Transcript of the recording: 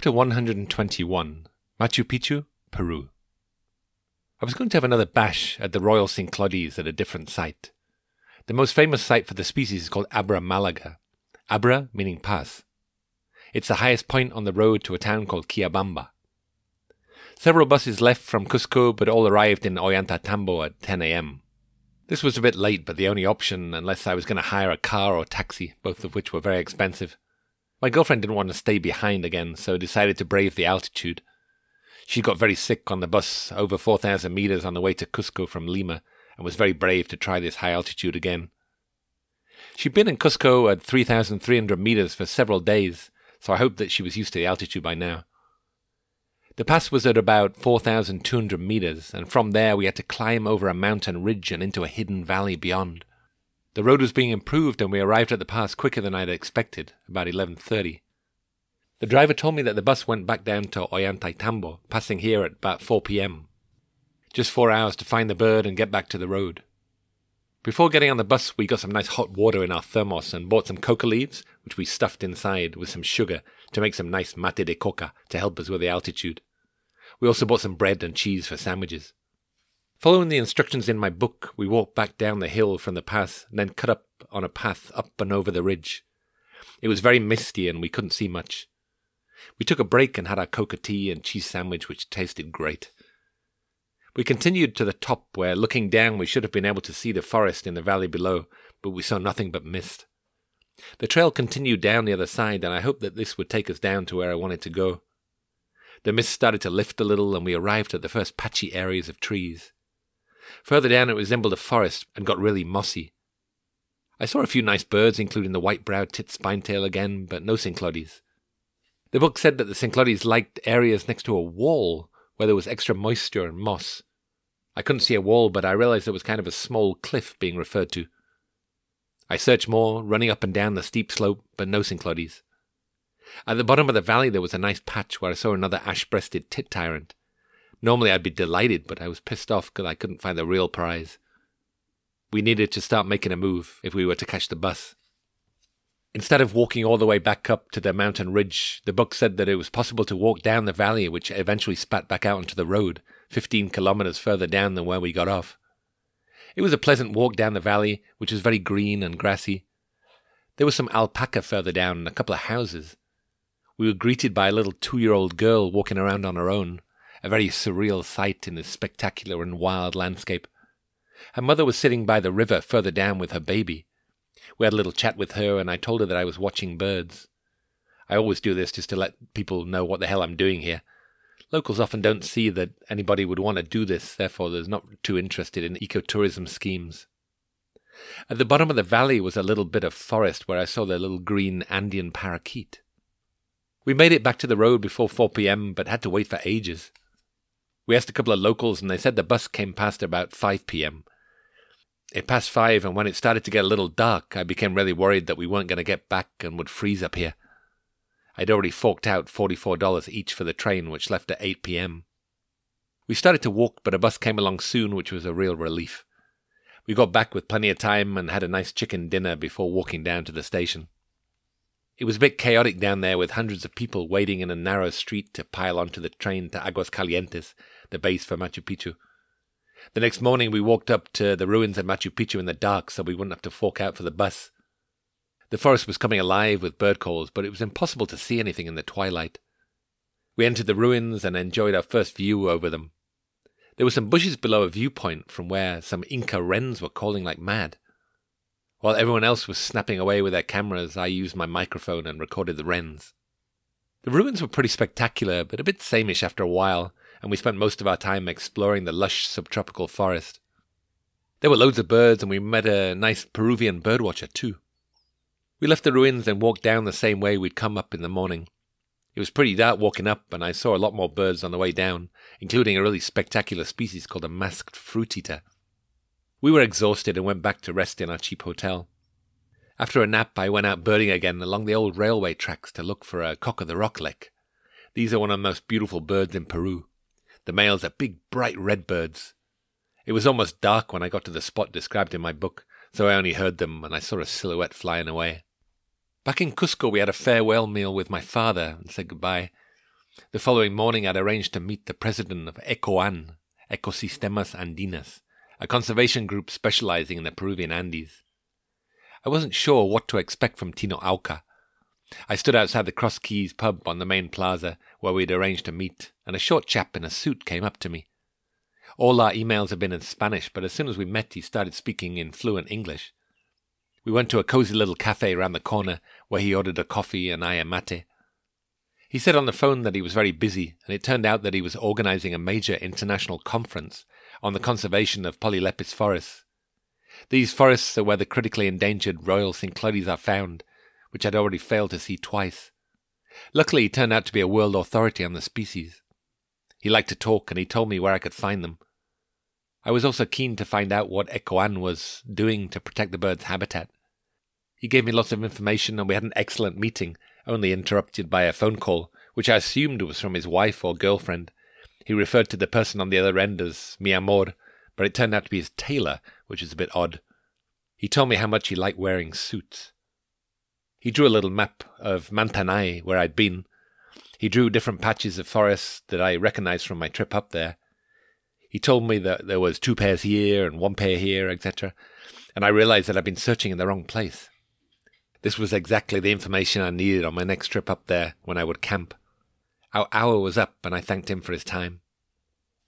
Chapter 121 Machu Picchu, Peru. I was going to have another bash at the Royal Cinclodes at a different site. The most famous site for the species is called Abra Malaga. Abra meaning pass. It's the highest point on the road to a town called Quillabamba. Several buses left from Cusco, but all arrived in Ollantaytambo at 10 a.m. This was a bit late, but the only option, unless I was going to hire a car or taxi, both of which were very expensive. My girlfriend didn't want to stay behind again, so decided to brave the altitude. She got very sick on the bus over 4,000 meters on the way to Cusco from Lima and was very brave to try this high altitude again. She'd been in Cusco at 3,300 meters for several days, so I hoped that she was used to the altitude by now. The pass was at about 4,200 meters, and from there we had to climb over a mountain ridge and into a hidden valley beyond. The road was being improved and we arrived at the pass quicker than I had expected, about 11.30. The driver told me that the bus went back down to Ollantaytambo, passing here at about 4 p.m. Just four hours to find the bird and get back to the road. Before getting on the bus, we got some nice hot water in our thermos and bought some coca leaves, which we stuffed inside with some sugar to make some nice mate de coca to help us with the altitude. We also bought some bread and cheese for sandwiches. Following the instructions in my book, we walked back down the hill from the pass and then cut up on a path up and over the ridge. It was very misty and we couldn't see much. We took a break and had our coca tea and cheese sandwich, which tasted great. We continued to the top, where looking down we should have been able to see the forest in the valley below, but we saw nothing but mist. The trail continued down the other side, and I hoped that this would take us down to where I wanted to go. The mist started to lift a little, and we arrived at the first patchy areas of trees. Further down, it resembled a forest and got really mossy. I saw a few nice birds, including the white browed tit spinetail again, but no Cinclodes. The book said that the Cinclodes liked areas next to a wall where there was extra moisture and moss. I couldn't see a wall, but I realized it was kind of a small cliff being referred to. I searched more, running up and down the steep slope, but no Cinclodes. At the bottom of the valley there was a nice patch where I saw another ash breasted tit tyrant. Normally I'd be delighted, but I was pissed off because I couldn't find the real prize. We needed to start making a move if we were to catch the bus. Instead of walking all the way back up to the mountain ridge, the book said that it was possible to walk down the valley, which eventually spat back out onto the road, 15 kilometers further down than where we got off. It was a pleasant walk down the valley, which was very green and grassy. There was some alpaca further down and a couple of houses. We were greeted by a little two year old girl walking around on her own a very surreal sight in this spectacular and wild landscape. Her mother was sitting by the river further down with her baby. We had a little chat with her, and I told her that I was watching birds. I always do this just to let people know what the hell I'm doing here. Locals often don't see that anybody would want to do this, therefore, they're not too interested in ecotourism schemes. At the bottom of the valley was a little bit of forest where I saw the little green Andean parakeet. We made it back to the road before 4 p.m., but had to wait for ages. We asked a couple of locals, and they said the bus came past about 5 p.m. It passed 5, and when it started to get a little dark, I became really worried that we weren't going to get back and would freeze up here. I'd already forked out $44 each for the train, which left at 8 p.m. We started to walk, but a bus came along soon, which was a real relief. We got back with plenty of time and had a nice chicken dinner before walking down to the station. It was a bit chaotic down there with hundreds of people waiting in a narrow street to pile onto the train to Aguas Calientes, the base for Machu Picchu. The next morning, we walked up to the ruins at Machu Picchu in the dark so we wouldn't have to fork out for the bus. The forest was coming alive with bird calls, but it was impossible to see anything in the twilight. We entered the ruins and enjoyed our first view over them. There were some bushes below a viewpoint from where some Inca wrens were calling like mad. While everyone else was snapping away with their cameras, I used my microphone and recorded the wrens. The ruins were pretty spectacular, but a bit sameish after a while, and we spent most of our time exploring the lush subtropical forest. There were loads of birds, and we met a nice Peruvian birdwatcher, too. We left the ruins and walked down the same way we'd come up in the morning. It was pretty dark walking up, and I saw a lot more birds on the way down, including a really spectacular species called a masked fruit eater. We were exhausted and went back to rest in our cheap hotel. After a nap, I went out birding again along the old railway tracks to look for a cock of the rocklet. These are one of the most beautiful birds in Peru. The males are big, bright red birds. It was almost dark when I got to the spot described in my book, so I only heard them and I saw a silhouette flying away. Back in Cusco, we had a farewell meal with my father and said goodbye. The following morning, I'd arranged to meet the president of ECOAN, Ecosistemas Andinas, a conservation group specializing in the Peruvian Andes. I wasn't sure what to expect from Tino Aucca. I stood outside the Cross Keys pub on the main plaza where we'd arranged to meet, and a short chap in a suit came up to me. All our emails had been in Spanish, but as soon as we met, he started speaking in fluent English. We went to a cozy little cafe round the corner where he ordered a coffee and I a mate. He said on the phone that he was very busy, and it turned out that he was organizing a major international conference on the conservation of polylepis forests. These forests are where the critically endangered royal Cinclodes are found, which I'd already failed to see twice. Luckily, he turned out to be a world authority on the species. He liked to talk, and he told me where I could find them. I was also keen to find out what Ecoan was doing to protect the bird's habitat. He gave me lots of information, and we had an excellent meeting, only interrupted by a phone call, which I assumed was from his wife or girlfriend. He referred to the person on the other end as mi amor, but it turned out to be his tailor, which is a bit odd. He told me how much he liked wearing suits. He drew a little map of Mantanay, where I'd been. He drew different patches of forest that I recognized from my trip up there. He told me that there was two pairs here and one pair here, etc., and I realized that I'd been searching in the wrong place. This was exactly the information I needed on my next trip up there when I would camp. Our hour was up, and I thanked him for his time.